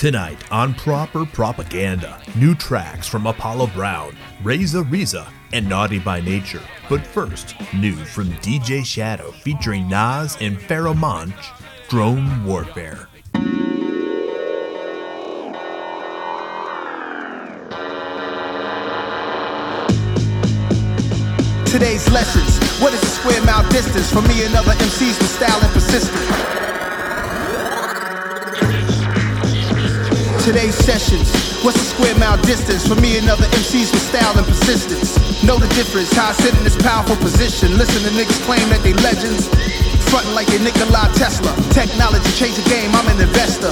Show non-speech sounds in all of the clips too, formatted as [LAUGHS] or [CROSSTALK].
Tonight on Proper Propaganda, new tracks from Apollo Brown, Raiza Biza, and Naughty by Nature. But first, new from DJ Shadow featuring Nas and Pharohe Monch, Drone Warfare. Today's lessons. What is a square mile distance from me and other MCs with style and persistence? Today's sessions. What's a square mile distance for me and other MCs with style and persistence? Know the difference. How I sit in this powerful position. Listen to niggas claim that they legends. Frontin' like your Nikola Tesla. Technology change the game. I'm an investor.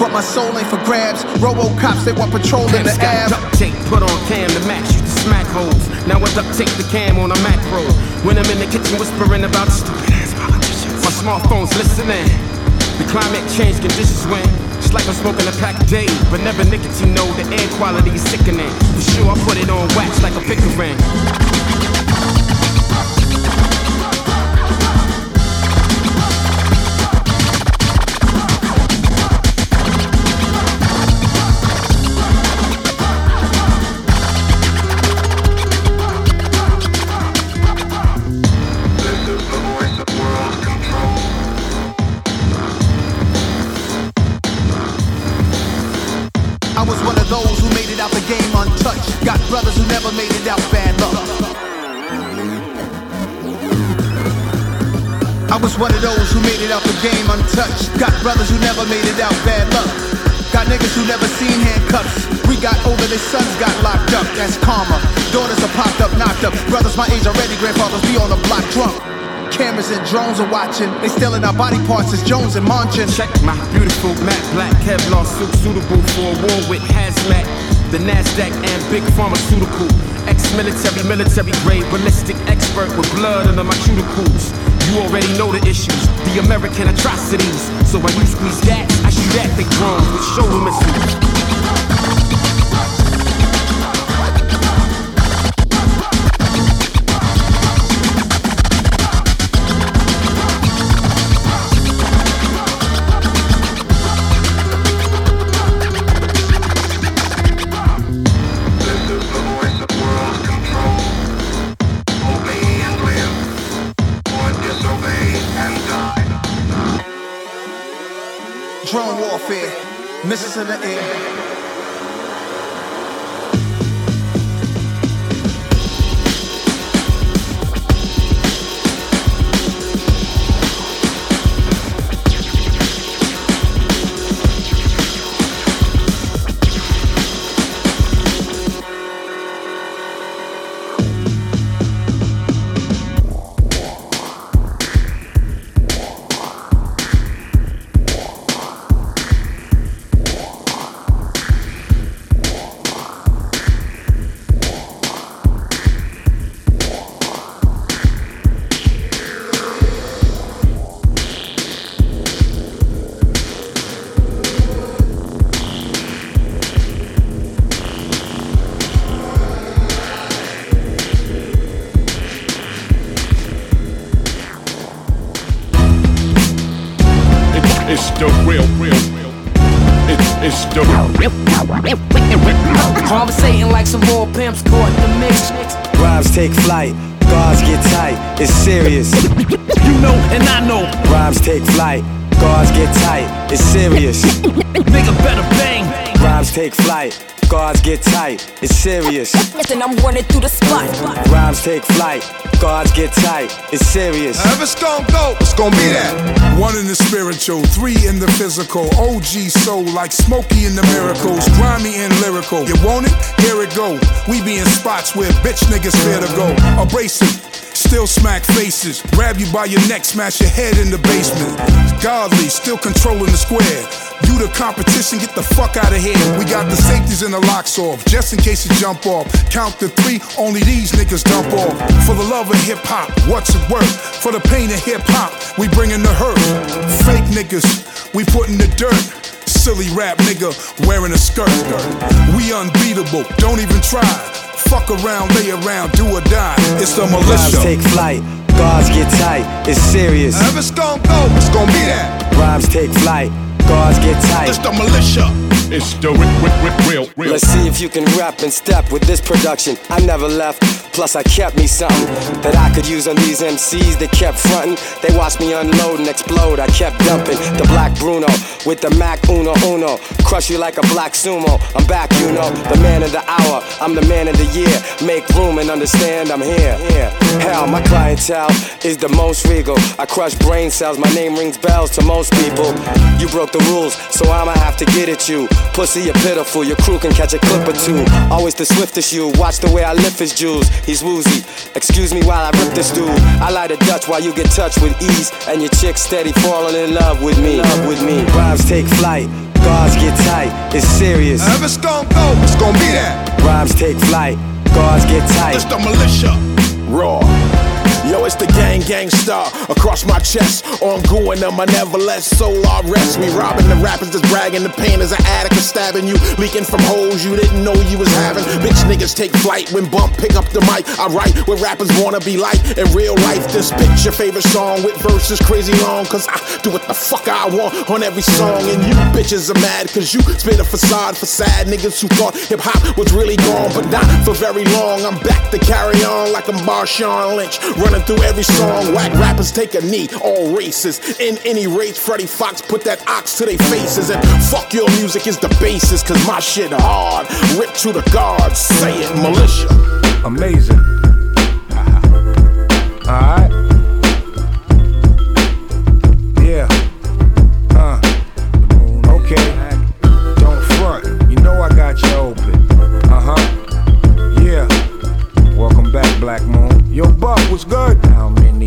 But my soul ain't for grabs. Robo cops, they want patrol in the ab. duct tape put on cam to match you to smack holes. Now I duct tape the cam on a macro. When I'm in the kitchen whispering about stupid ass politicians. My smartphone's listening. The climate change conditions when it's like I'm smoking a pack a day, but never nicotine. No, the air quality is sickening. For sure, I put it on wax like a pickering. Brothers who never made it out bad luck. I was one of those who made it out the game untouched. Got brothers who never made it out bad luck. Got niggas who never seen handcuffs. We got older, their sons got locked up. That's karma. Daughters are popped up, knocked up. Brothers my age already, grandfathers be on the block drunk. Cameras and drones are watching. They stealing our body parts as Jones and Manchin. Check my beautiful matte black Kevlar suit suitable for a war with hazmat. The Nasdaq and big pharmaceutical. Ex-military, military grade, ballistic expert with blood under my cuticles. You already know the issues, the American atrocities. So when you squeeze gas, I shoot at the drones with shoulder missiles. Missiles in the air. Take flight, guards get tight, it's serious. You know, and I know. Rhymes take flight, guards get tight, it's serious. Make a better bang. Rhymes take flight, guards get tight, it's serious. And I'm running through the spot. Rhymes take flight, guards get tight, it's serious. If it's gonna go, it's gonna be that. One in the spiritual, three in the physical. OG soul like Smokey in the miracles, grimy and lyrical. You want it? Here it go. We be in spots where bitch niggas fear to go. Abrasive. Still smack faces, grab you by your neck, smash your head in the basement. Godly, still controlling the square. You the competition, get the fuck out of here. We got the safeties and the locks off, just in case you jump off. Count to three, only these niggas dump off. For the love of hip hop, what's it worth? For the pain of hip hop, we bringin' the hurt. Fake niggas, we put in the dirt. Silly rap nigga wearing a skirt. We unbeatable, don't even try. Fuck around, lay around, do or die. It's the militia. Rhymes take flight, guards get tight, it's serious. If it's gon' go, it's gon' be that. Rhymes take flight, guards get tight. It's the militia. It's the real, real. Let's see if you can rap and step with this production. I never left, plus I kept me something that I could use on these MCs that kept fronting. They watched me unload and explode. I kept dumping the black Bruno with the Mac Uno Uno. Crush you like a black sumo. I'm back, you know, the man of the hour. I'm the man of the year. Make room and understand I'm here. Hell, my clientele is the most regal. I crush brain cells. My name rings bells to most people. You broke the rules, so I'ma have to get at you. Pussy, you're pitiful. Your crew can catch a clip or two. Always the swiftest you. Watch the way I lift his jewels. He's woozy. Excuse me while I rip this dude. I light a Dutch while you get touched with ease. And your chick steady falling in love with me. Love with me. Rhymes take flight. Guards get tight. It's serious. If it's gon' go, it's gon' be that. Rhymes take flight. Guards get tight. It's the militia. Raw. Yo, it's the gang Gang Starr across my chest. Ongoing them, I never let soul I rest. Me robbing the rappers that's bragging. The pain is an addict is stabbing you. Leaking from holes you didn't know you was having. Bitch niggas take flight when bump pick up the mic. I write what rappers wanna be like in real life. This bitch your favorite song with verses crazy long. Cause I do what the fuck I want on every song. And you bitches are mad cause you spit a facade for sad niggas who thought hip hop was really gone. But not for very long. I'm back to carry on like I'm Marshawn Lynch. Running through every song. Whack rappers take a knee, all races. In any race, Freddie Foxxx put that ox to their faces. And fuck your music is the basis, cause my shit hard. Rip to the guards, say it, militia. Amazing. Alright. Yeah. Uh. Okay. Don't front. You know I got you open. Uh huh. Yeah. Welcome back, Black Moon. Yo, Buck, what's good? How many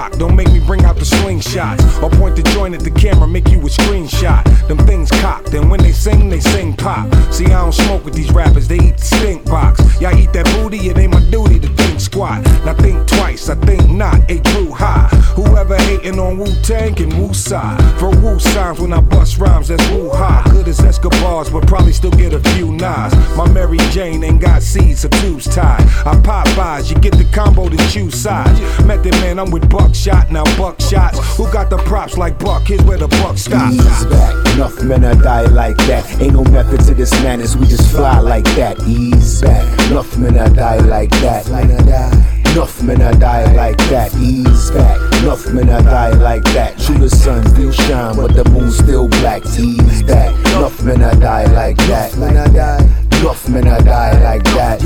rock, don't make me bring out the slingshots. Or point the joint at the camera, make you a screenshot. Them things cocked, and when they sing, they sing pop. See, I don't smoke with these rappers, they eat the stink box. Y'all eat that booty, it ain't my duty to think squat. Now think twice, I think not, a true high. Whoever hating on Wu Tang and Wu side. For Wu signs when I bust rhymes, that's Wu high. Good as Escobars, but probably still get a few knives. My Mary Jane ain't got seeds, so tubes tied. I pop eyes, you get the combo to choose sides. Met the man, I'm with Buckshot, now Buckshots. Who got the props like Buck? Here's where the buck stops. Ease back, enough men are die like that. Ain't no method to this madness, we just fly like that. Ease back, enough men are die like that. Enough men are die like that. Ease back, enough men are die like that. True, the sun still shine, but the moon still black. Ease back, enough men are die like that. Enough men are die like that.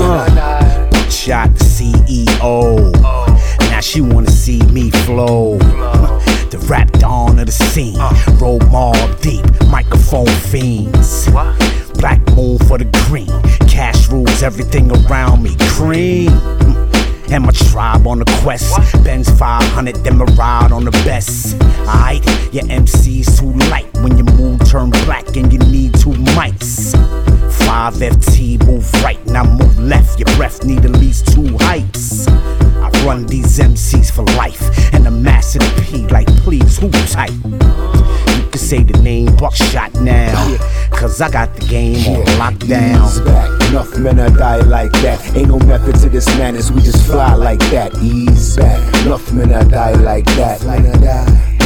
Shot the CEO. Now she wanna see me flow. [LAUGHS] The rap dawn of the scene. Uh. Roll mob deep, microphone fiends. Black moon for the green. Cash rules everything around me. Cream. And my tribe on the quest. Benz 500, then my ride on the best. Alright, your MC's too light when your mood turn black and you need two mics. 5 FT, move right, now move left. Your breath need at least two heights. I run these MCs for life, and I'm master the P like please, who tight? You can say the name Buckshot now, cause I got the game on lockdown. Back, enough men are die like that. Ain't no method to this madness, we just fly like that. Ease back, enough men are die like that.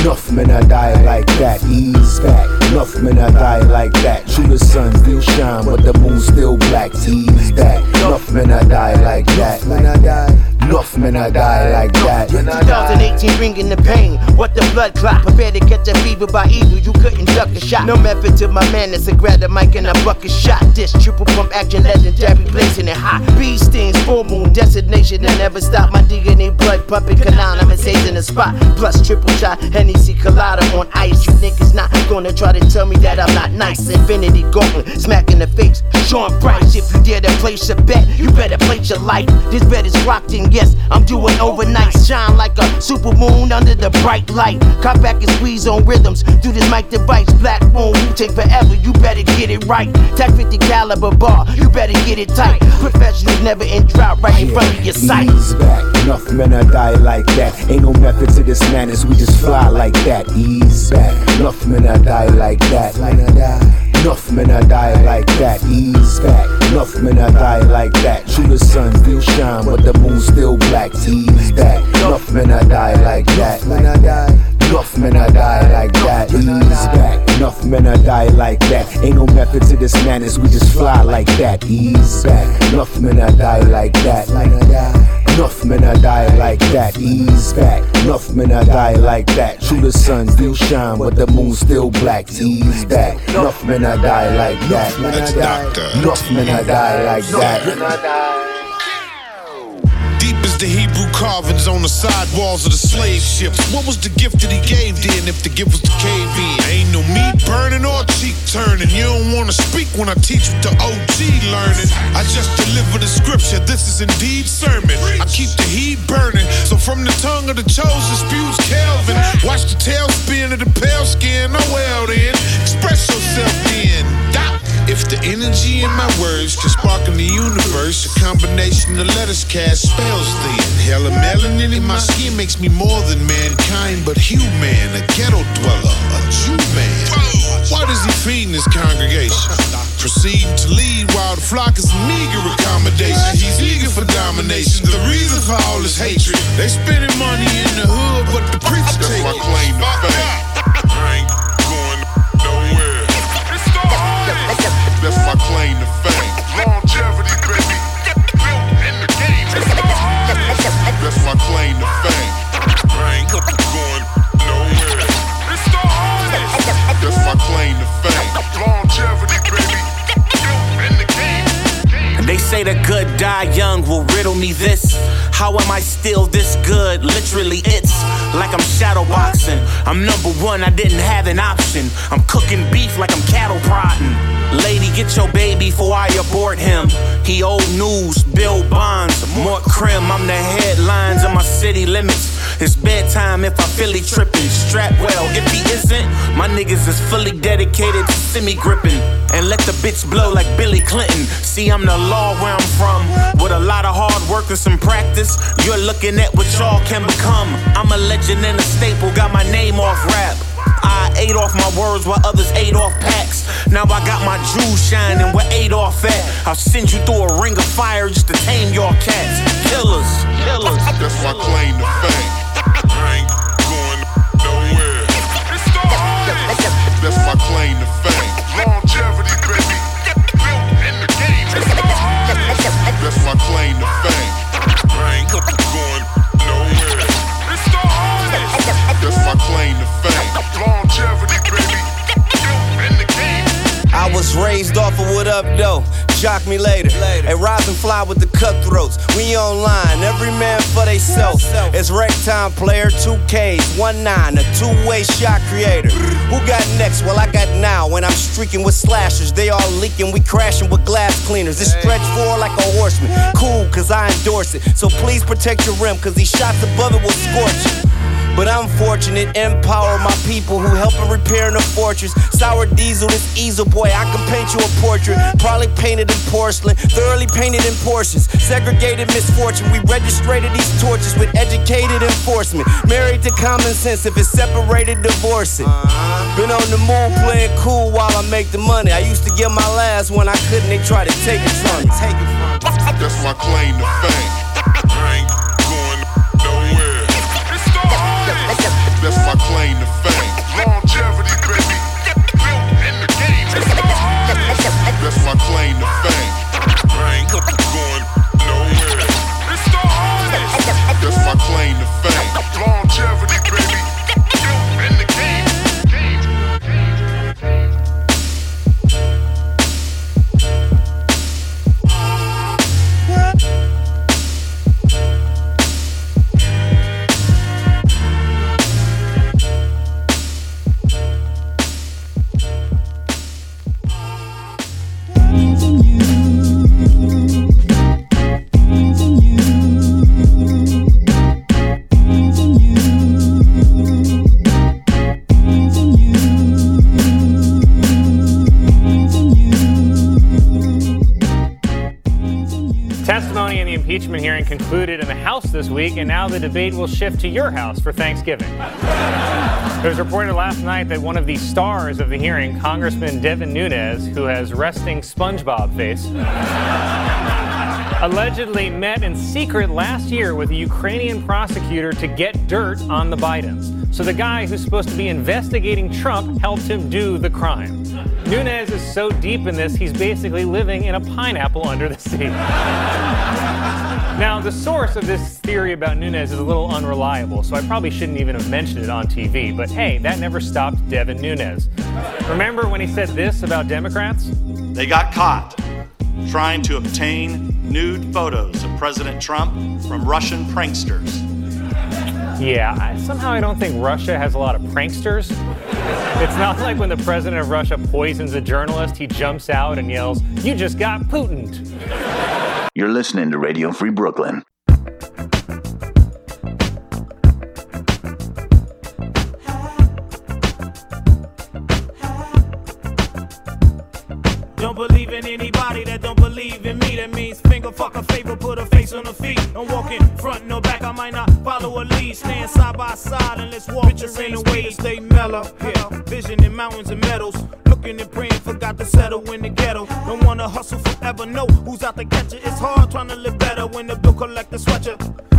Enough men are die like that. Ease back, enough men are die like that. True, the sun still shine, but the moon still black. Ease back, enough men are die like that. Enough men I die like that. 2018 bringing the pain. What the blood clot? Prepare to catch a fever by evil. You couldn't duck a shot. No method to my madness. I grab the mic and I buck a shot. This triple pump action legendary, blazing it hot. Bee stings, full moon destination. I never stop my DNA blood pumping. Canal, I'm in the spot. Plus triple shot. Hennessy colada on ice. You niggas not gonna try to tell me that I'm not nice. Infinity gauntlet, smack in the face. Sean Price, if you dare to place a bet, you better place your life. This bet is locked in, yes, I'm doing overnight. Shine like a super moon under the bright light. Cop back and squeeze on rhythms. Do this mic device, black moon, you take forever, you better get it right. Tag 50 caliber bar, you better get it tight. Professionals never in drought right in front of your sight. Ease back. Enough men are die like that. Ain't no method to this madness. We just fly like that. Ease back. Enough men are die like that. Enough men are die like that. Ease back. Enough men are die like that. True the sun still shine, but the moon still black. Ease back. Enough men are die like that. Enough men are die like that. Ease back. Enough men are die like that. Ain't no method to this madness. We just fly like that. Ease back. Enough men are die like that. Enough men are die like that. Ease back. Enough men are die like that. True the sun still shine, but the moon still black. Ease back. Enough men are die like that. Enough men are die like that. Hebrew carvings on the side walls of the slave ships. What was the gift that he gave then if the gift was to cave in? Ain't no meat burning or cheek turning. You don't wanna speak when I teach with the OG learning. I just deliver the scripture. This is indeed sermon. I keep the heat burning. So from the tongue of the chosen spews Calvin. Watch the tail spin of the pale skin. Oh well then. Express yourself then. Dot. If the energy in my words can spark in the universe, a combination of letters cast spells then. Hella melanin in my skin makes me more than mankind, but human, a ghetto dweller, a Jew man. Why does he feed this congregation? Proceeding to lead while the flock is meager accommodation. He's eager for domination. The reason for all this hatred, they spending money in the hood, but the preacher take my claim to fame. Fame. Fame. The game. They say the good die young will riddle me this. How am I still this good? Literally, it's like I'm shadow boxing. I'm number one, I didn't have an option. I'm cooking beef like I'm cattle prodding. Lady, get your baby before I abort him. He old news, Bill Bonds, more crim. I'm the headlines of my city limits. It's bedtime if I feel he tripping. Strap well, if he isn't, my niggas is fully dedicated to semi gripping. And let the bitch blow like Billy Clinton. See, I'm the law where I'm from. With a lot of hard work and some practice, you're looking at what y'all can become. I'm a legend and a staple, got my name off rap. I ate off my words while others ate off packs. Now I got my jewels shining where Adolf at. I'll send you through a ring of fire just to tame your cats. Killers, killers. That's my claim to fame. Ain't going nowhere. That's my claim to fame. Longevity, baby. Built in the game. That's my claim to fame. Off of what up though. Jock me later. And rise and fly with the cutthroats. We online, every man for they self. It's rec time player, two Ks, one nine, a two-way shot creator. Who got next? Well, I got now. When I'm streaking with slashers, they all leaking. We crashing with glass cleaners. It's stretch four like a horseman. Cool, cause I endorse it. So please protect your rim, cause these shots above it will scorch you. But I'm fortunate, empower my people who helping repairing the fortress. Sour diesel, is easel boy, I can paint you a portrait. Probably painted in porcelain, thoroughly painted in portions. Segregated misfortune, we registered these torches with educated enforcement. Married to common sense, if it's separated, divorce it. Uh-huh. Been on the move playing cool while I make the money. I used to get my last when I couldn't, they try to take it from me. Take it from me. That's my claim to fame. Claim to fame. Week, and now the debate will shift to your house for Thanksgiving. It was reported last night that one of the stars of the hearing, Congressman Devin Nunes, who has resting SpongeBob face, allegedly met in secret last year with a Ukrainian prosecutor to get dirt on the Bidens. So the guy who's supposed to be investigating Trump helped him do the crime. Nunes is so deep in this, he's basically living in a pineapple under the sea. Now, the source of this theory about Nunes is a little unreliable, so I probably shouldn't even have mentioned it on TV. But hey, that never stopped Devin Nunes. Remember when he said this about Democrats? They got caught trying to obtain nude photos of President Trump from Russian pranksters. Yeah, I, somehow I don't think Russia has a lot of pranksters. It's not like when the president of Russia poisons a journalist, he jumps out and yells, You just got Putined. You're listening to Radio Free Brooklyn. Don't believe in anybody that don't believe in me. That means finger fuck a favor, put a face on the feet. I'm walking front, no back. I might not follow a lead. Stand side by side and let's walk Picture the in a way to stay mellow. Yeah, vision in mountains and meadows. Looking and praying, forgot to settle in the ghetto. Don't wanna hustle forever, know who's out to catch it. It's hard trying to live better when the bill collector sweater.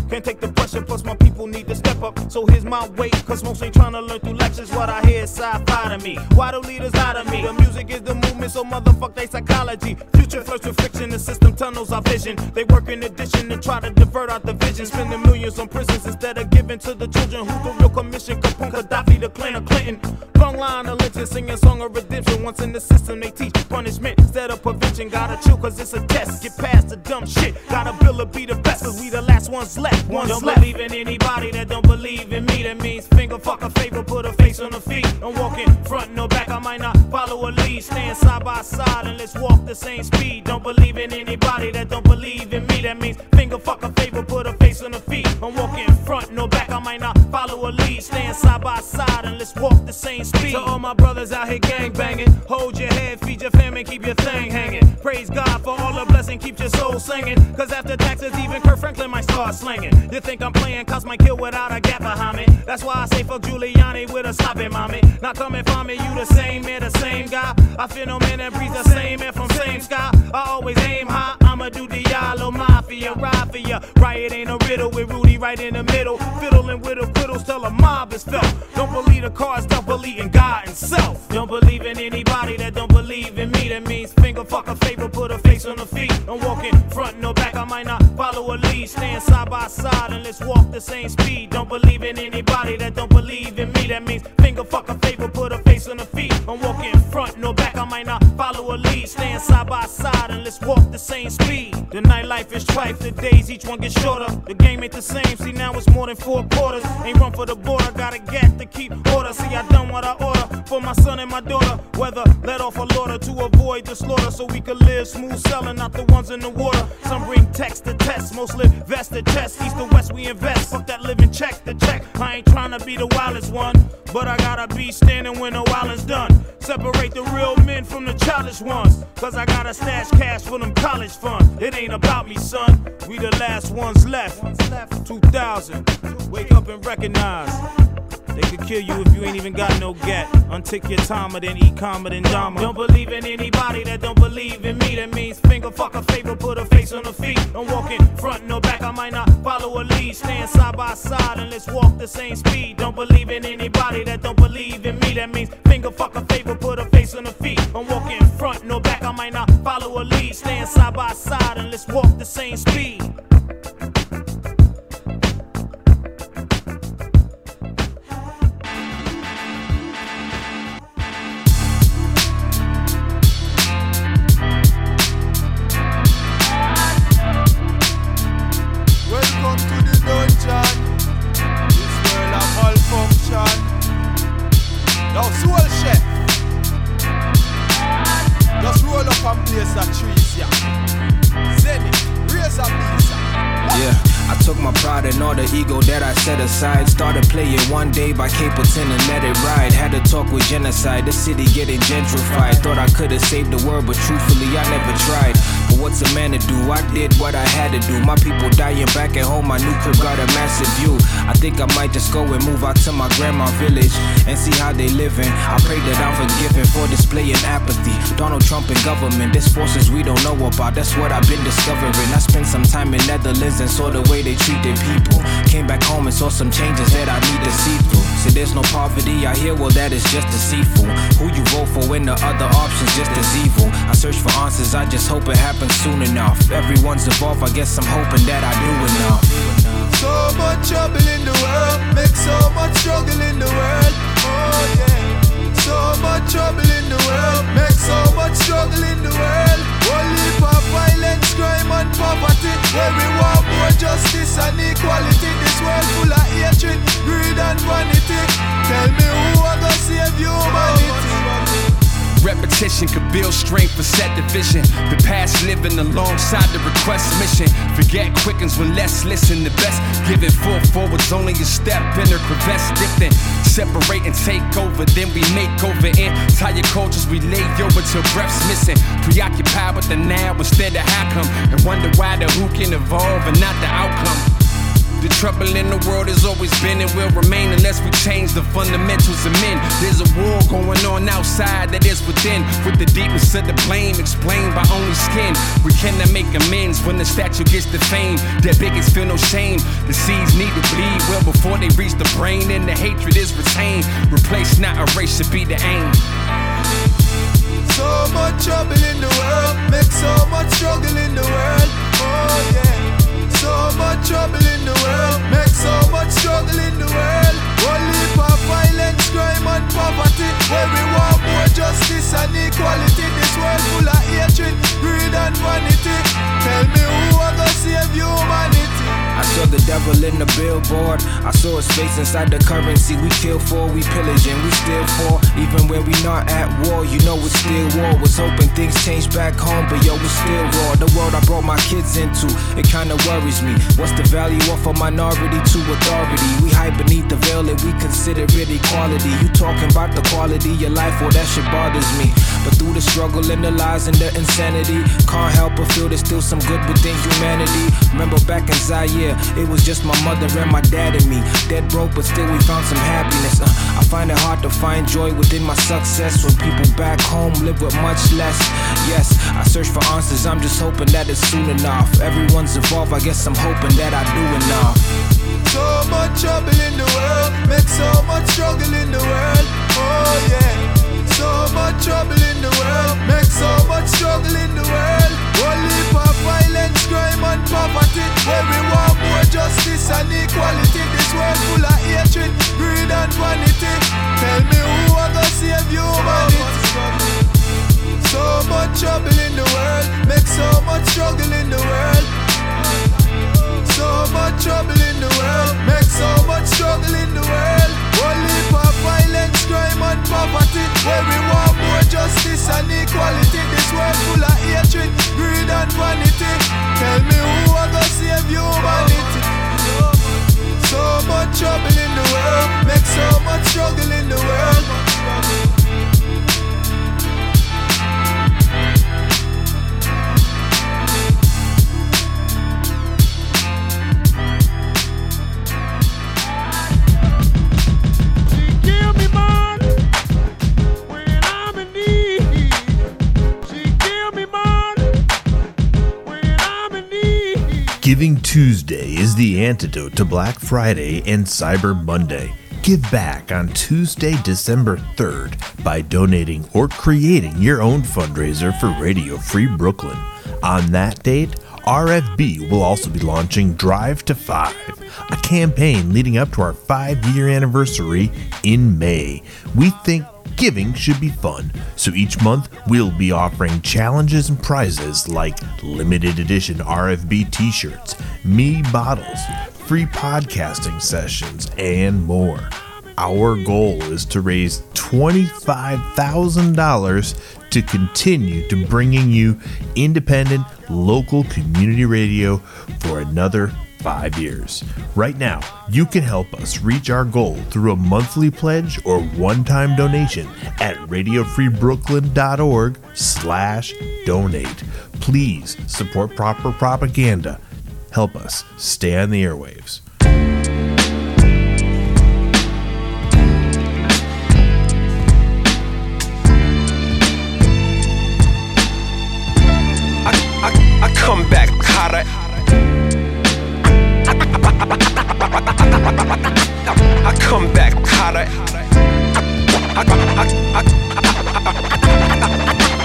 Can't take the pressure, plus my people need to step up. So here's my way, cause most ain't trying to learn through lectures. What I hear is sci-fi to me. Why do leaders lie to me? The music is the movement, so motherfuck they psychology. Future flirts with friction, the system tunnels our vision. They work in addition to try to divert our division. Spending millions on prisons instead of giving to the children who's the real commission. Capone, Gaddafi, the Clinton. Long line of lynching, singing song of redemption. Once in the system, they teach punishment instead of prevention. Gotta chill, cause it's a test. Get past the dumb shit. Gotta build to be the best, cause we the last ones left. Ones don't left. believe in anybody that don't believe in me. That means finger fuck a favor, put a face on the feet. I'm walking front, no back. I might not follow a lead. Stand side by side and let's walk the same speed. Don't believe in anybody that don't believe in me. That means finger fuck a favor, put a on the feet. I'm walking front, no back. I might not follow a lead. Stand side by side and let's walk the same speed. To all my brothers out here gang banging, hold your head, feed your family, keep your thing hanging. Praise God for all the blessing, keep your soul singing. Cause after taxes, even Kirk Franklin might start slinging. You think I'm playing, cause my kill without a gap behind me. That's why I say fuck Giuliani with a sloppy mommy. Not coming for me, you the same man, the same guy. I feel no man that breathes the same air from same sky. I always aim high, I'ma do Diallo Mafia, ride for ya. Riot ain't a riddle with Rudy right in the middle. Fiddling with acquittals till a mob is felt. Don't believe the cards, don't believe in God and self. Don't believe in anybody that don't believe in me. That means finger fuck a favor, put a face on the feet. I'm walking front, no back, I might not follow a lead. Stand side by side and let's walk the same speed. Don't believe in anybody that don't believe in me. That means finger fuck a favor, put a face on the feet. I'm walking front, no back, I might not follow a lead. Stand side by side and let's walk the same speed. The nightlife is trife, the days each one gets shorter. The game ain't the same, see now it's more than four quarters. Ain't run for the border, got a gap to keep order. See, I done what I order for my son and my daughter. Whether let off a lauder to avoid the slaughter so we could live smooth selling, not the ones in the water. Some bring text to test, most live vest to chest. East to west, we invest. Fuck that living check to check. I ain't trying to be the wildest one, but I gotta be standing when the wild is done. Separate the real men from the childish ones, cause I gotta stash cash for them college funds. It ain't about me, son. We the last ones left. 2000. Wake up and recognize. They could kill you if you ain't even got no gat. Untick your timer, then eat calmer than Dharma. Don't believe in anybody that don't believe in me. That means finger fuck a favor, put a face on the feet. I'm walking front, no back. I might not follow a lead. Stand side by side and let's walk the same speed. Don't believe in anybody that don't believe in me. That means finger fuck a favor, put a face on the feet. I'm walking front, no back. I might not follow a lead. Stand side by side and let's walk the same speed. Soul chef. Just roll up and blaze a trees, yeah. Zenyth, raise a pizza. Yeah, I took my pride and all the ego that I set aside. Started playing one day by Capleton and let it ride. Had to talk with genocide, the city getting gentrified. Thought I could've saved the world, but truthfully, I never tried. What's a man to do? I did what I had to do. My people dying back at home, my new crib got a massive view. I think I might just go and move out to my grandma village and see how they living. I pray that I'm forgiven for displaying apathy. Donald Trump and government, there's forces we don't know about. That's what I've been discovering. I spent some time in Netherlands and saw the way they treat their people. Came back home and saw some changes that I need to see through. Say there's no poverty, I hear well that is just deceitful. Who you vote for when the other option's just as evil. I search for answers, I just hope it happens soon enough. Everyone's involved, I guess I'm hoping that I do enough. So much trouble in the world, make so much struggle in the world. Oh yeah. So much trouble in the world, make so much struggle in the world. Only for violence, crime and poverty. Where we want more justice and equality. This world full of hatred, greed and vanity. Tell me who are gonna save humanity? Repetition could build strength for set division. The past living alongside the request mission. Forget quickens when less listen. The best giving full forwards only a step in their crevasse different. Separate and take over, then we make over entire cultures. We lay over till breath's missing. Preoccupied with the now instead of how come. And wonder why the who can evolve and not the outcome. The trouble in the world has always been and will remain unless we change the fundamentals of men. There's a war going on outside that is within, with the deepness of the blame explained by only skin. We cannot make amends when the statue gets the fame. Their bigots feel no shame. The seeds need to bleed well before they reach the brain, and the hatred is retained. Replace, not erase, should be the aim. So much trouble in the world, make so much struggle in the world. Oh yeah. So much trouble in the world, make so much struggle in the world. Only for violence, crime and poverty. Where we want more justice and equality. This world in the billboard. I saw his face inside the currency. We kill for, we pillage, and we still for. Even when we not at war, you know it's still war. Was hoping things change back home, but yo, it's still raw. The world I brought my kids into, it kinda worries me. What's the value of a minority to authority? We hide beneath the veil and we consider it equality. You talking about the quality of life, well, that shit bothers me. But through the struggle and the lies and the insanity, can't help but feel there's still some good within humanity. Remember back in Zaire, it was just my mother and my dad and me. Dead broke, but still we found some happiness. Uh, I find it hard to find joy within my success when people back home live with much less. Yes, I search for answers, I'm just hoping that it's soon enough. Everyone's involved, I guess I'm hoping that I do enough. So much trouble in the world, make so much struggle in the world. Oh yeah. So much trouble in the world, make so much struggle in the world. Only for violence, crime and poverty. Where we want more justice and equality. This world full of hatred, greed and vanity. Tell me who are gonna save humanity? So much trouble in the world, make so much struggle in the world. So much trouble in the world, make so much struggle in the world. Only violence, crime and poverty. Where we want more justice and equality. This world full of hatred, greed and vanity. Tell me who are gonna save humanity? So much trouble in the world, make so much struggle in the world. Giving Tuesday is the antidote to Black Friday and Cyber Monday. Give back on Tuesday, December 3rd by donating or creating your own fundraiser for Radio Free Brooklyn. On that date, RFB will also be launching Drive to Five, a campaign leading up to our five year anniversary in May. We think giving should be fun, so each month we'll be offering challenges and prizes like limited edition RFB t shirts, me bottles, free podcasting sessions, and more. Our goal is to raise $25,000 to continue to bringing you independent local community radio for another five years. Right now, you can help us reach our goal through a monthly pledge or one-time donation at radiofreebrooklyn.org slash donate. Please support proper propaganda. Help us stay on the airwaves. I, I, I come back hotter. I come back hotter. I, I, I,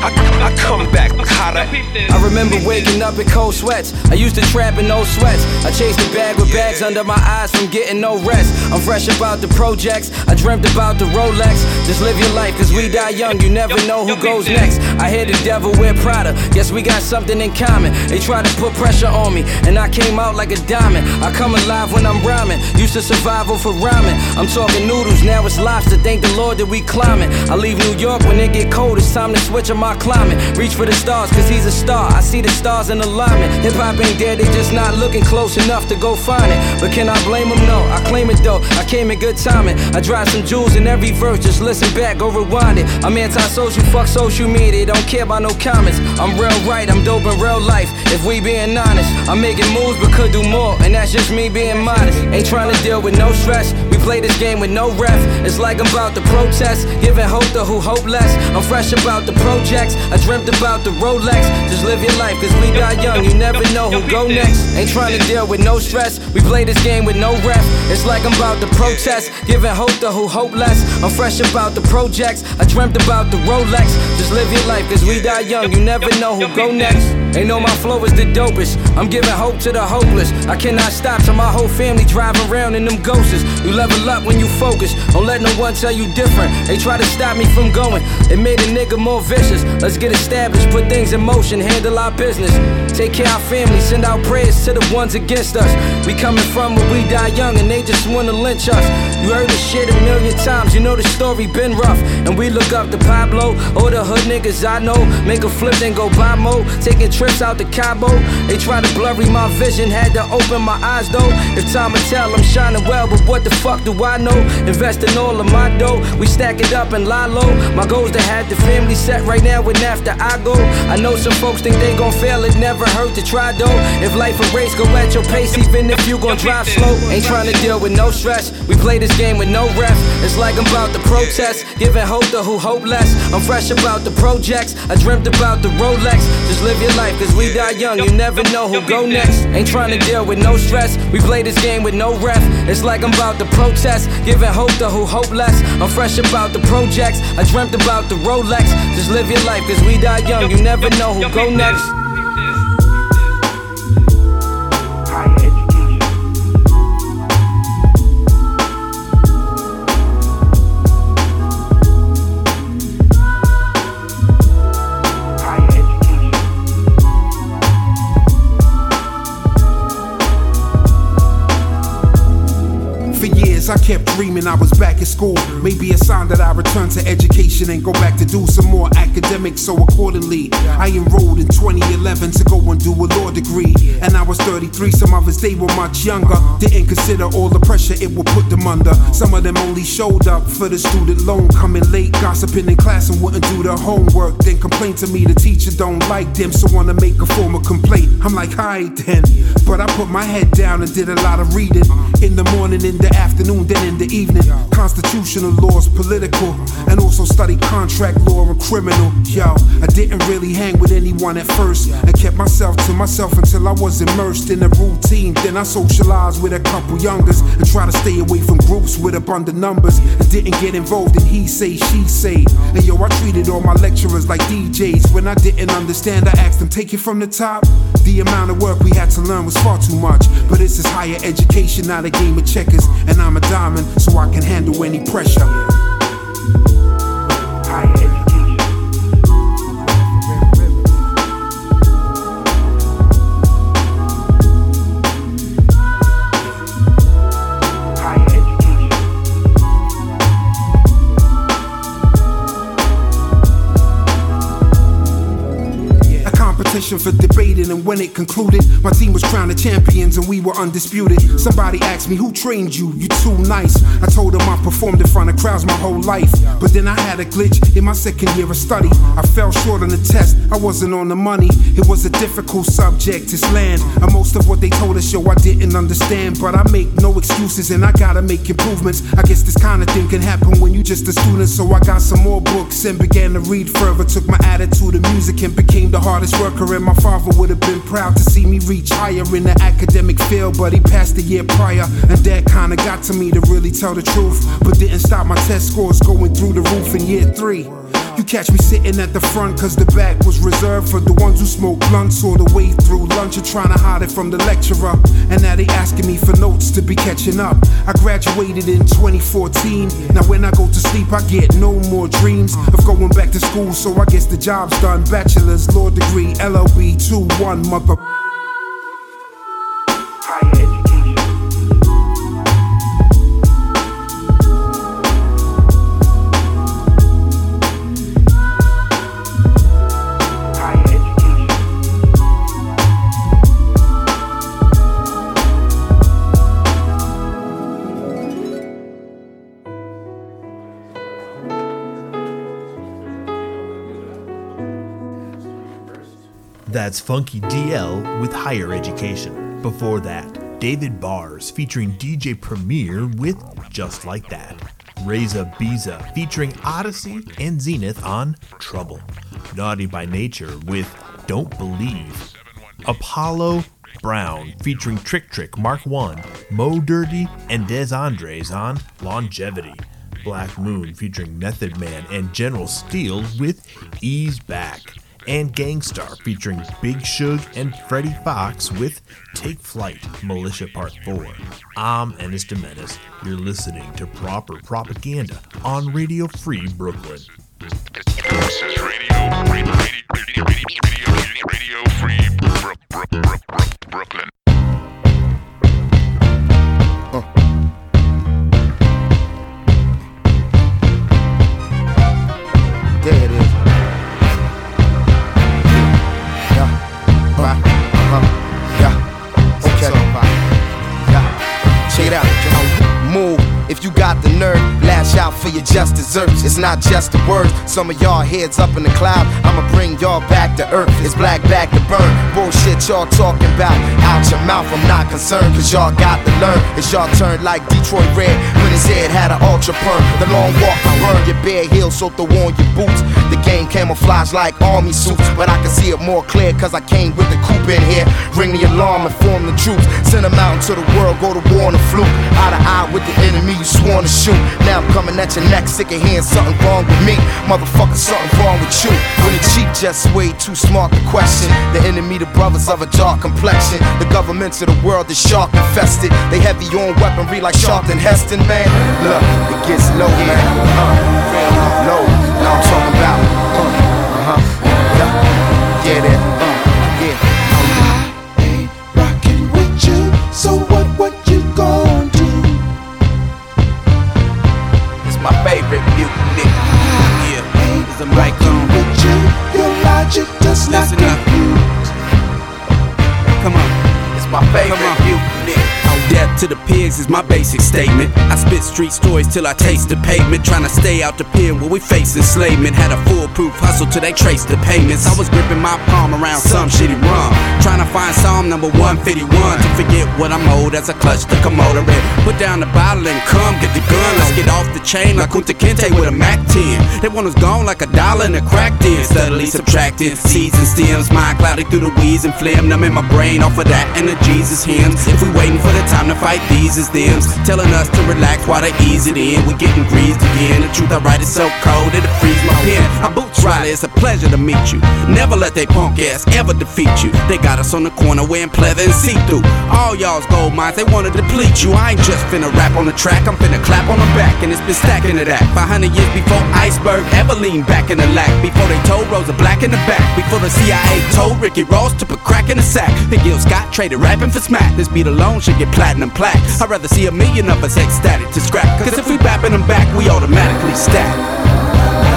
I come back hotter. I remember waking up in cold sweats. I used to trap in those sweats. I chased the bag with bags under my eyes from getting no rest. I'm fresh about the projects. I dreamt about the Rolex. Just live your life, cause we die young. You never know who goes next. I hear the devil wear Prada. Guess we got something in common. They try to put pressure on me, and I came out like a diamond. I come alive when I'm rhyming. Used to survive for rhyming. I'm talking noodles, now it's lobster. Thank the Lord that we climbing. I leave New York when it get cold. It's time to switch my climate. Reach for the stars, cause he's a star. I see the stars in alignment. Hip hop ain't dead, they just not looking close enough to go find it. But can I blame them? No, I claim it though. I came in good timing. I drive some jewels in every verse, just listen back, go rewind it. I'm anti-social, fuck social media, don't care about no comments. I'm real right, I'm dope in real life. If we being honest, I'm making moves but could do more, and that's just me being modest. Ain't trying to deal with no stress. We play this game with no ref. It's like I'm about to protest, giving hope to who hope less. I'm fresh about the projects. I dreamt about the Rolex. Just live your life, cause we die young. You never know who go next. Ain't trying to deal with no stress. We play this game with no ref. It's like I'm about to protest, giving hope to who hope less. I'm fresh about the projects. I dreamt about the Rolex. Just live your life, cause we die young. You never know who go next. Ain't know my flow is the dopest. I'm giving hope to the hopeless. I cannot stop till my whole family drive around in them ghosts. You level up when you focus. Don't let no one tell you different. They try to stop me from going. It made a nigga more vicious. Let's get established, put things in motion, handle our business. Take care of our family, send out prayers to the ones against us. We coming from where we die young and they just wanna lynch us. You heard this shit a million times, you know the story been rough. And we look up to Pablo, all the hood niggas I know. Make a flip, then go buy mo. Taking trips out to Cabo. They try to blurry my vision, had to open my eyes though. If time will tell, I'm shining well, but what the fuck do I know? Investing all of my dough, we stack it up and lie low. My goals to have the family set right now and after I go. I know some folks think they gon' fail, it never hurt to try though. If life a race, go at your pace, even if you gon' drive slow. Ain't trying to deal with no stress. We play this game with no ref. It's like I'm about to protest, giving hope to who hope less. I'm fresh about the projects. I dreamt about the Rolex. Just live your life, cause we die young. You never know who go next. Ain't trying to deal with no stress. We play this game with no ref. It's like I'm about to protest, giving hope to who hope less. I'm fresh about the projects. I dreamt about the Rolex. Just live your life, cause we die young. You never know who go next. Dreaming I was back at school. Maybe a sign that I return to education and go back to do some more academics. So, accordingly, I enrolled in 2011 to go and do a law degree. And I was 33, some of us, they were much younger. Didn't consider all the pressure it would put them under. Some of them only showed up for the student loan, coming late, gossiping in class and wouldn't do their homework. Then complain to me the teacher don't like them, so wanna make a formal complaint. I'm like, hi then. But I put my head down and did a lot of reading. In the morning, in the afternoon, then in the evening. Constitutional laws, political, and also studied contract law and criminal. Yo, I didn't really hang with anyone at first. I kept myself to myself until I was immersed in a routine. Then I socialized with a couple youngers and try to stay away from groups with abundant numbers. I didn't get involved in he say, she say. And yo, I treated all my lecturers like DJs. When I didn't understand, I asked them, take it from the top. The amount of work we had to learn was far too much. But this is higher education, not a game of checkers, and I'm a diamond, so I can handle any pressure. for when it concluded, my team was crowned the champions and we were undisputed. Somebody asked me, Who trained you? You too nice. I told them I performed in front of crowds my whole life. But then I had a glitch in my second year of study. I fell short on the test, I wasn't on the money. It was a difficult subject, it's land. And most of what they told us, yo, I didn't understand. But I make no excuses and I gotta make improvements. I guess this kind of thing can happen when you're just a student. So I got some more books and began to read further. Took my attitude to music and became the hardest worker. And my father would have been proud to see me reach higher in the academic field. But he passed the year prior. And that kinda got to me to really tell the truth. But didn't stop my test scores going through the roof in year three. You catch me sitting at the front cause the back was reserved for the ones who smoke blunts all the way through lunch and trying to hide it from the lecturer. And now they asking me for notes to be catching up. I graduated in 2014. Now when I go to sleep, I get no more dreams of going back to school. So I guess the job's done. Bachelor's, law degree, LLB, 2 1, mother. That's Funky DL with Higher Education. Before that, David Bars featuring DJ Premier with Just Like That. Raiza Biza featuring Oddisee and Zenyth on Trouble. Naughty by Nature with Don't Believe. Apollo Brown featuring Trick Trick Mark Won, Moe Dirdee, and Dez Andres on Longevity. Black Moon featuring Method Man and General Steele with Ease Back. And Gang Starr featuring Big Shug and Freddie Foxxx with Take Flight Militia Part 4. I'm Ennis Domenis. You're listening to Proper Propaganda on Radio Free Brooklyn. This is Radio, Radio, Radio, Radio, Free Bro- Bro- Bro- Bro- Brooklyn. Your just desserts. It's not just the words. Some of y'all heads up in the cloud. I'ma bring y'all back to earth. It's black back to burn. Bullshit y'all talking about. Out your mouth, I'm not concerned. Cause y'all got to learn. It's y'all turn like Detroit Red when his head had an ultra perm. The long walk burn your bare heels, so throw on your boots. Game camouflage like army suits. But I can see it more clear cause I came with the coupe in here. Ring the alarm and form the troops. Send them out into the world, go to war on the fluke. Eye to eye with the enemy you sworn to shoot. Now I'm coming at your neck, sick of hearing something wrong with me. Motherfucker, something wrong with you. When the cheap just way too smart to question. The enemy, the brothers of a dark complexion. The governments of the world is shark infested. They heavy on weaponry like Charlton Heston, man. Look, it gets low, man. Uh, low. Now I'm talking about. Uh, uh-huh. Yeah, yeah, that. Uh, yeah. Rockin' with you, so what, what you gon' do? It's my favorite mutiny. Yeah, it's a mic on. With you, your logic does not Listen up. compute. Come on, it's my favorite to the pigs is my basic statement. I spit street stories till I taste the pavement. Trying to stay out the pen where we face enslavement. Had a foolproof hustle till they traced the payments. I was gripping my palm around some shitty rum. Trying to find Psalm number 151 to forget what I'm owed as I clutch the Komodo red. Put down the bottle and come get the gun. Let's get off the chain like Kunta Kinte with a Mac 10. That one was gone like a dollar in a crack den. Steadily subtracting seeds and stems. Mind clouded through the weeds and phlegm. Numbing my brain off of that and the Jesus hymns. If we waiting for the time to fight these is thems. Telling us to relax while they ease it in. We getting greased again. The truth I write is so cold that it frees my pen. I boots Riley, it's a pleasure to meet you. Never let they punk ass ever defeat you. They got us on the corner wearing pleather and see through. All y'all's gold mines, they wanna deplete you. I ain't just finna rap on the track, I'm finna clap on the back. And it's been stacking to that. 500 years before Iceberg ever leaned back in the lack. Before they told Rosa Black in the back. Before the CIA told Ricky Ross to put crack in the sack. And Gil Scott traded rapping for smack. This beat alone should get platinum plaques. I'd rather see a million of us ecstatic to scrap. Cause if we bapping them back, we automatically stack.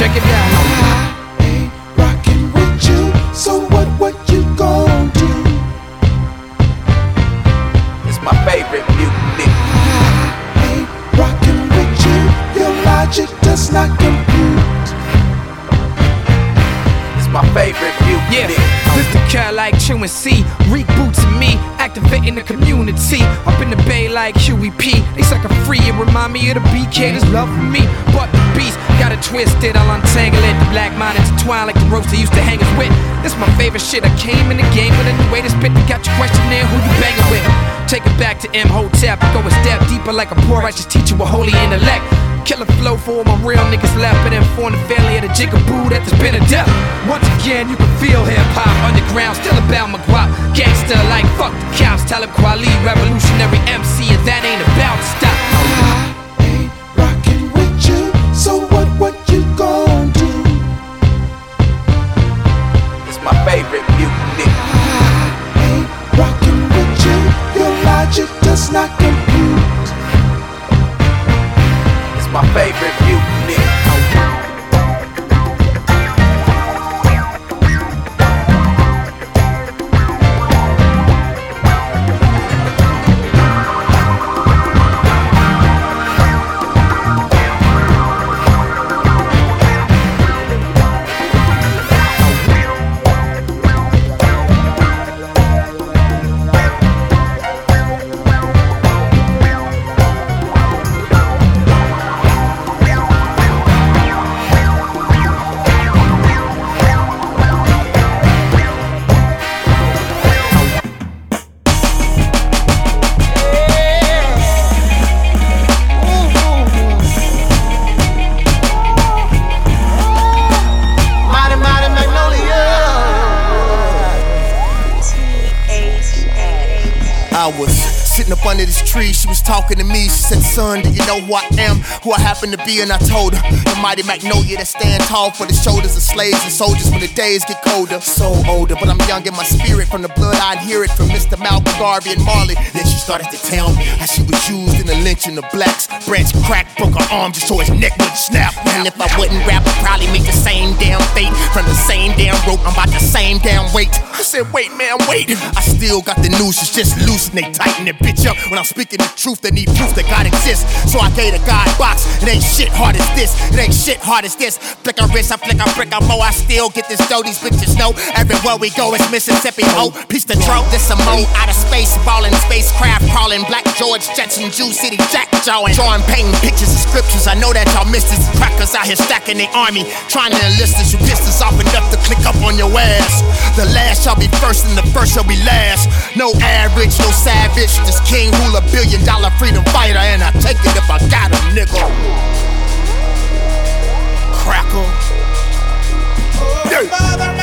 You, So what what you gon' do? It's my favorite mutiny. Hey, rockin' with you, your logic does not compute. It's my favorite mutiny. Yeah, this the cat like C. Reek boots me, activating the community. Up in the bay like Huey P. They a free and remind me of the BK. There's love for me, but the beast got it twisted. I'll untangle it. The black mind intertwine like the ropes they used to hang us with. This my favorite shit. I came in the game with a new way to spit. They got your question who you banging with? Take it back to M Hotep. Go a step deeper like a poor righteous teacher with holy intellect. Killer flow for all my real niggas left, and inform the family of the jigaboo that there's been a death. Once again, you can feel hip hop underground, still about my guap. Gangsta like fuck the cops, tell Talib Kweli, revolutionary MC, and that ain't about to stop. My favorite mutiny. Under this tree, she was talking to me. She said, Son, do you know who I am? Who I happen to be? And I told her, The mighty magnolia that stand tall for the shoulders of slaves and soldiers when the days get colder. So older, but I'm young in my spirit. From the blood, I'd hear it from Mr. Malcolm Garvey and Marley. Then she started to tell me how she was used in the lynching of blacks. Branch cracked, broke her arm just so his neck wouldn't snap. And if I wouldn't rap, I'd probably make the same damn fate. From the same damn rope, I'm about the same damn weight. I said, wait, man, wait. I still got the noose, it's just loose and they tighten that bitch up. When I'm speaking the truth, they need proof that God exists. So I gave the God box. It ain't shit hard as this, it ain't shit hard as this. Flick a wrist, I flick a brick, I mow, I still get this dough. These bitches know everywhere we go, it's Mississippi. Oh, piece the throat, this a mo out of space, ballin' spacecraft, crawling. Black George Jetson, Jew City, Jack Jawin'. Drawing, painting pictures and scriptures. I know that y'all missed this. Crackers out here stacking the army, trying to enlist us. You pissed us off enough to click up on your ass. The last shall be first, and the first shall be last. No average, no savage. This king rule a billion dollar freedom fighter, and I take it if I got him, nigga. Cracker. Mother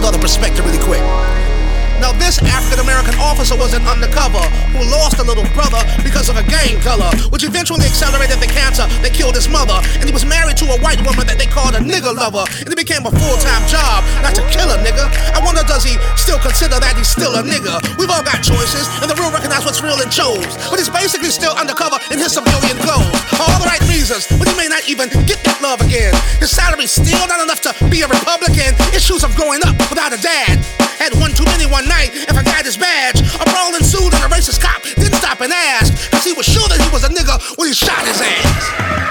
whole other perspective really quick. Now, this African American officer was an undercover who lost a little brother because of a gang color, which eventually accelerated the cancer that killed his mother. And he was married to a white woman that they called a nigger lover. And it became a full time job, not to kill a nigga. I wonder, does he still consider that he's still a nigger? We've all got choices, and the real recognize what's real and chose. But he's basically still undercover in his civilian clothes. For all the right reasons, but he may not even get that love again. His salary's still not enough to be a Republican. Issues of growing up without a dad. Had one too many one night and forgot his badge. A brawl ensued and a racist cop didn't stop and ask. Cause he was sure that he was a nigga when he shot his ass.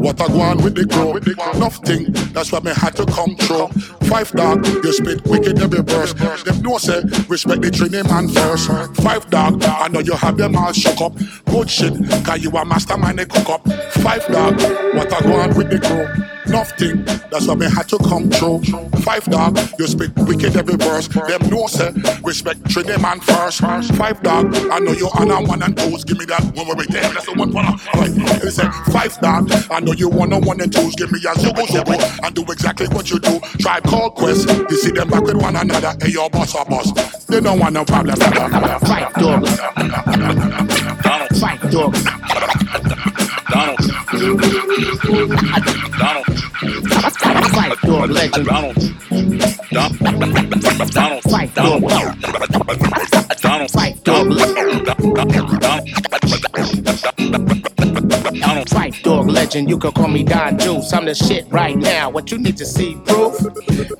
what I go on with the crow? Nothing, that's why me had to come through. Five dog, you spit wicked every verse. Them no say, respect the training man first. Five dog, I know you have them all shook up. Good shit, cause you a mastermind they cook up. Five dog, what I go on with the crow? Nothing, that's why me had to come through. Five dog, you spit wicked every verse. Them no say, respect training man first. Five dog, I know you on a one and twos. Give me that one right there. That's the one Right, five dog, I know you want a one and twos. Give me a zugo zugo and do exactly what you do. Tribe called Quest, you see them back with one another. Hey, your boss or boss, they don't want no problem. Five dogs, five dogs. Donald. Donald. Fight dog legend. Donald. Donald. Fight dog. Donald. Fight dog. Fight dog legend. You can call me Don Juice. I'm the shit right now. What you need to see proof?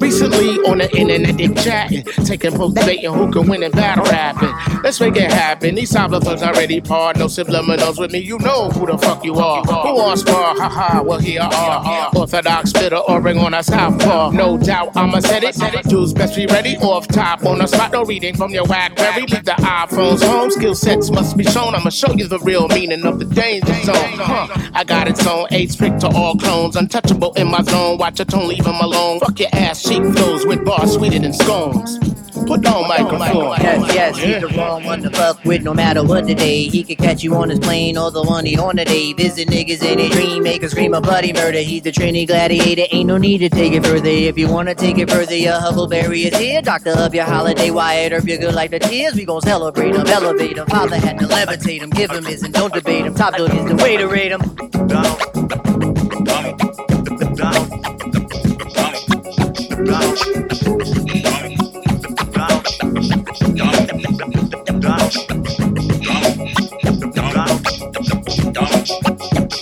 Recently on the internet they chatting, taking post debating who can win in battle rapping. Let's make it happen. These cyberpunks already part. No subliminals with me. You know who the fuck you are. Who wants spar? Ha ha. Well here are orthodox spitter or ring on a southpaw. No doubt I'ma set it. Dudes best be ready. Off top on the spot. No reading from your Blackberry. Leave the iPhones home. Skill sets must be shown. I'ma show you the real meaning of the danger zone. Huh. I got its own eight strict to all clones. Untouchable in my zone. Watch your tone, leave 'em alone. Fuck your ass cheek flows with bars sweeter than scones. Put on microphone. Yes, yes, he's the wrong one to fuck with no matter what the day. He could catch you on his plane or the one he on today. Visit niggas in a dream, make a scream of bloody murder. He's the Trini gladiator, ain't no need to take it further. If you wanna take it further, your Huckleberry is here. Doctor of your holiday, Wyatt Earp, you're good like the tears. We gon' celebrate him, elevate him. Father had to levitate him, give him his and don't debate him. Top dog is the way to rate him.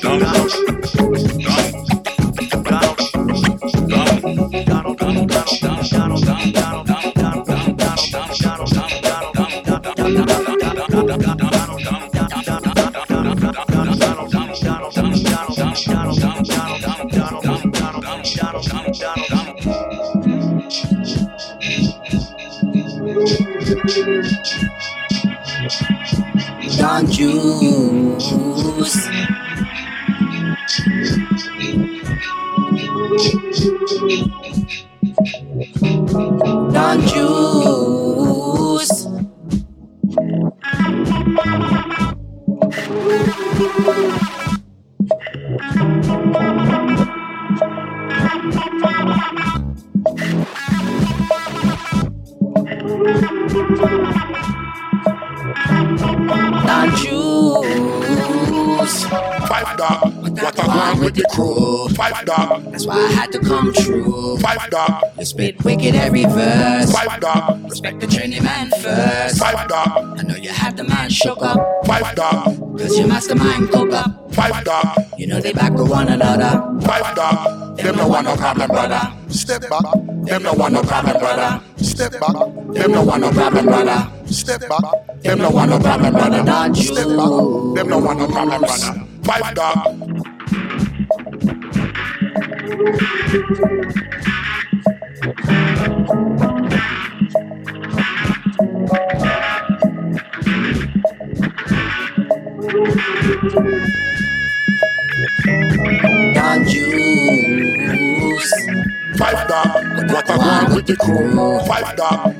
Dollars. Crew. Five dog, That's why I had to come true. five dog, You spit wicked every verse. five dog, Respect the training man first. five dog, I know you have the man shook up. five dog, Cause your mastermind cook up. five dog, You know they back with one another. five dog. Them no want no problem, brother. Step back. Them no want no problem, brother. Step back. Them no want no problem, brother. Step back. Them no want no problem, brother. Step back. Them no want no problem, brother. Five dog.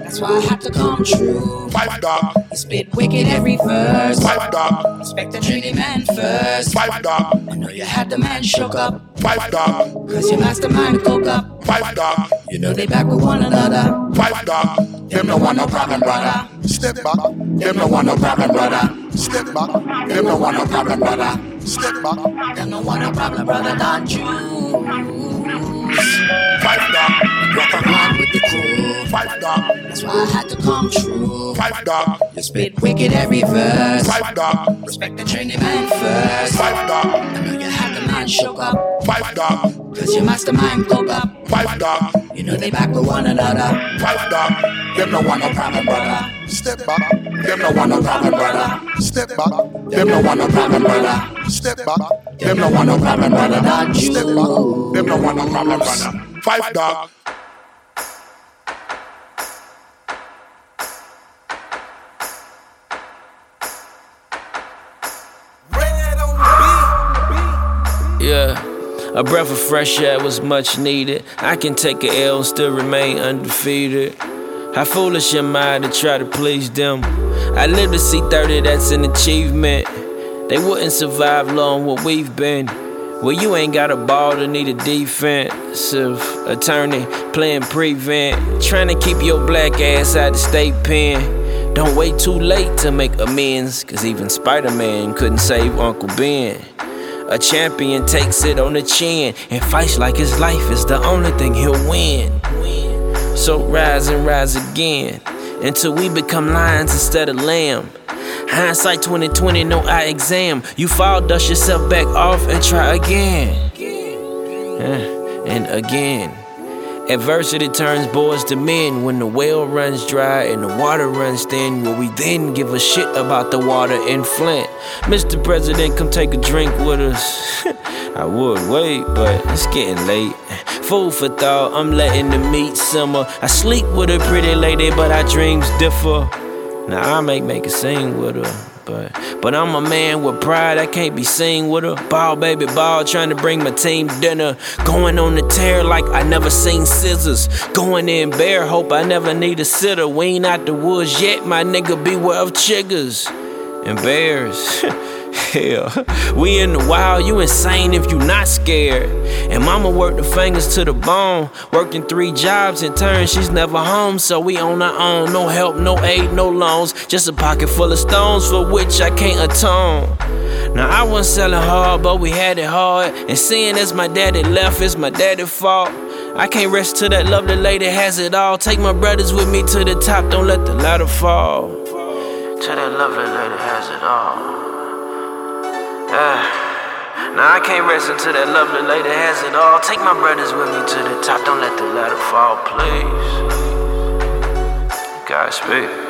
That's why I had to come true. Five dog. You spit wicked every verse. Five dog. Respect the training man first. Five dog. I know you had the man shook up. Five dog. Cause your mastermind cook up. Five dog. You know they back with one another. Five dog. Them no want no problem, brother. Step back, them no want no problem, brother. Step back, them no want no problem, brother. Step back, them no want no problem, brother. Don't you? Five dog, rock a man with the crew. Five dog, that's why I had to come true. Five dog, you spit wicked every verse. Five dog, respect the journeyman first. Five dog, I know you had the shook up. Five dog, cause your mastermind cook up. Five dog, you know they back with one another. Five dog, them no want no problem, brother. Step back, them no want no problem, brother. Step back, them no want no problem, brother. Step back, them no want no problem, brother. Step back, them no want no problem, brother. Five dog. A breath of fresh air was much needed. I can take a L and still remain undefeated. How foolish am I to try to please them? I live to see 30, that's an achievement. They wouldn't survive long what we've been. Well, you ain't got a ball to need a defensive attorney playing prevent. Trying to keep your black ass out the state pen. Don't wait too late to make amends, cause even Spider Man couldn't save Uncle Ben. A champion takes it on the chin and fights like his life is the only thing he'll win. So rise and rise again until we become lions instead of lamb. Hindsight 2020, no eye exam. You fall, dust yourself back off and try again. And again. Adversity turns boys to men when the well runs dry and the water runs thin. Will we then give a shit about the water in Flint? Mr. President, come take a drink with us. [LAUGHS] I would wait, but it's getting late. Food for thought, I'm letting the meat simmer. I sleep with a pretty lady, but our dreams differ. Now I may make a scene with her. But, but I'm a man with pride, I can't be seen with a Ball, baby, ball, trying to bring my team dinner. Going on the tear like I never seen scissors. Going in bare, hope I never need a sitter. We ain't out the woods yet, my nigga, be beware of chiggers and bears. [LAUGHS] Hell, we in the wild, you insane if you not scared. And mama worked the fingers to the bone, working three jobs in turn, she's never home, so we on our own. No help, no aid, no loans, just a pocket full of stones for which I can't atone. Now I wasn't selling hard, but we had it hard. And seeing as my daddy left, it's my daddy's fault. I can't rest till that lovely lady has it all. Take my brothers with me to the top, don't let the ladder fall. Till that lovely lady has it all. Uh, now I can't rest until that lovely lady has it all. Take my brothers with me to the top, don't let the ladder fall, please. Godspeed.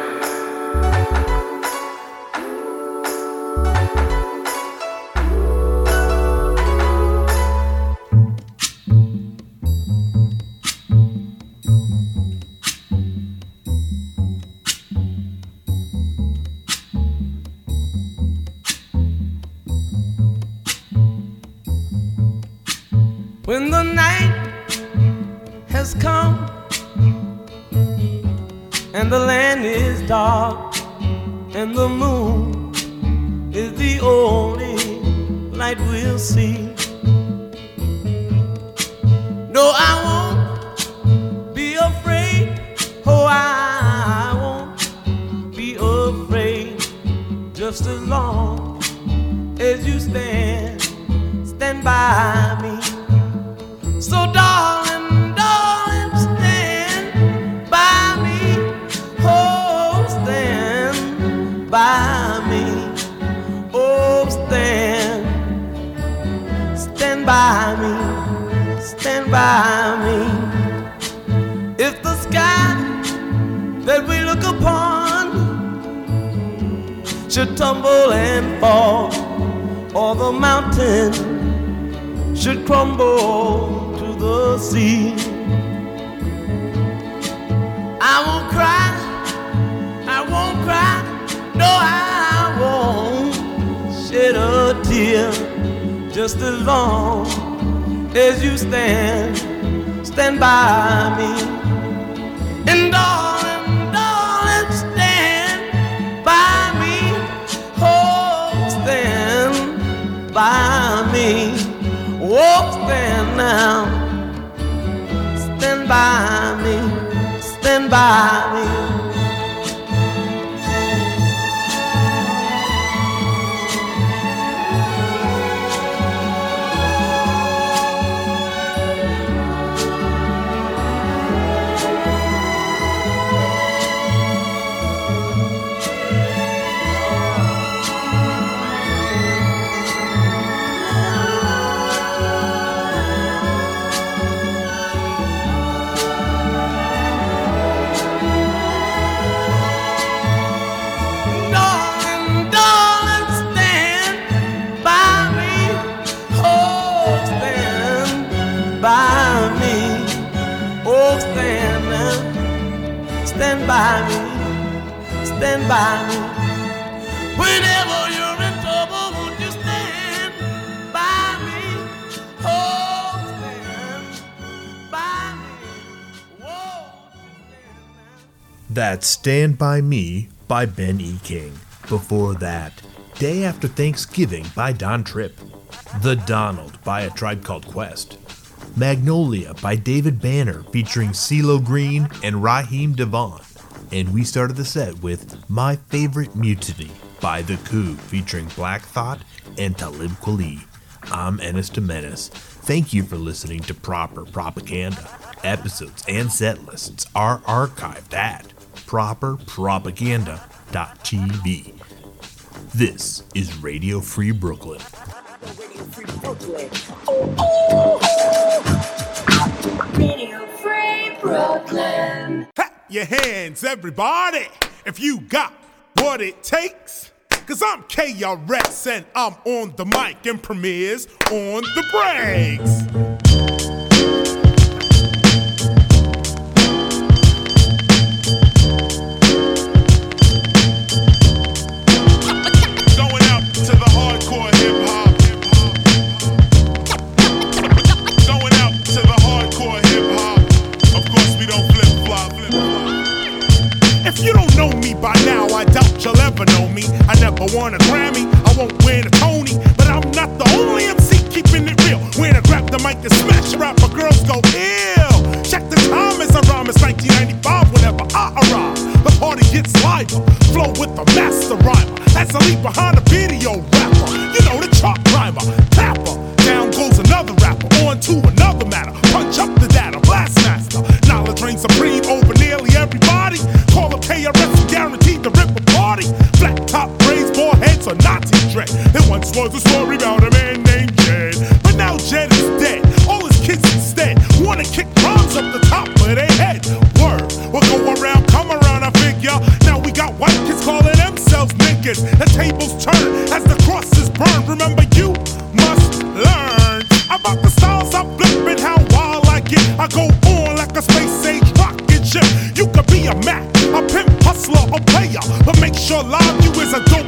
Just as long as you stand, stand by me. And darling, darling, stand by me, oh, stand by me, oh, stand now stand by me, stand by me. stand by me? Whenever you're in trouble, won't you stand by me? Oh, stand by me. Whoa, That's Stand By Me by Ben E. King. Before that, Day After Thanksgiving by Don Trip. The Donald by A Tribe Called Quest. Magnolia by David Banner featuring CeeLo Green and Raheem DeVaughn and we started the set with My Favorite Mutiny by The Coup featuring Black Thought and Talib Kweli. I'm Ennis Domenis. Thank you for listening to Proper Propaganda. Episodes and set lists are archived at properpropaganda.tv. This is Radio Free Brooklyn. Radio Free Brooklyn your hands, everybody, if you got what it takes. Cause I'm KRS and I'm on the mic and Premier's on the breaks. about the stars I'm flipping, how wild I get. I go on like a space age rocket ship. You could be a Mac, a pimp, hustler, a player, but make sure live you is a dope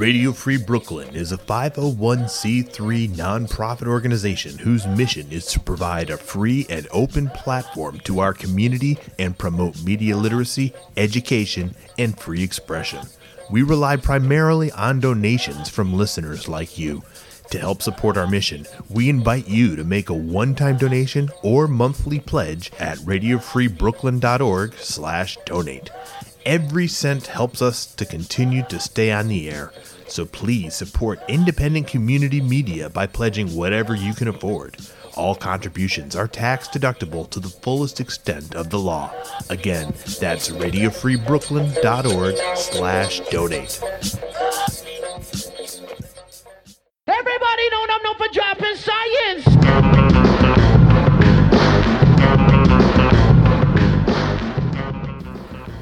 Radio Free Brooklyn is a 501c3 nonprofit organization whose mission is to provide a free and open platform to our community and promote media literacy, education, and free expression. We rely primarily on donations from listeners like you. To help support our mission, we invite you to make a one-time donation or monthly pledge at radiofreebrooklyn.org/donate. Every cent helps us to continue to stay on the air. So please support independent community media by pledging whatever you can afford. All contributions are tax deductible to the fullest extent of the law. Again, that's radiofreebrooklyn.org slash donate. Everybody know I'm known for dropping science.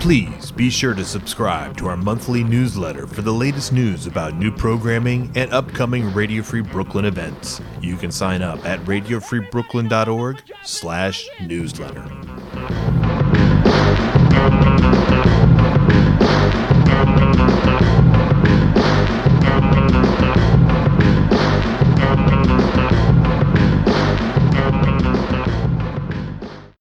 Please be sure to subscribe to our monthly newsletter for the latest news about new programming and upcoming Radio Free Brooklyn events. You can sign up at radiofreebrooklyn.org slash newsletter.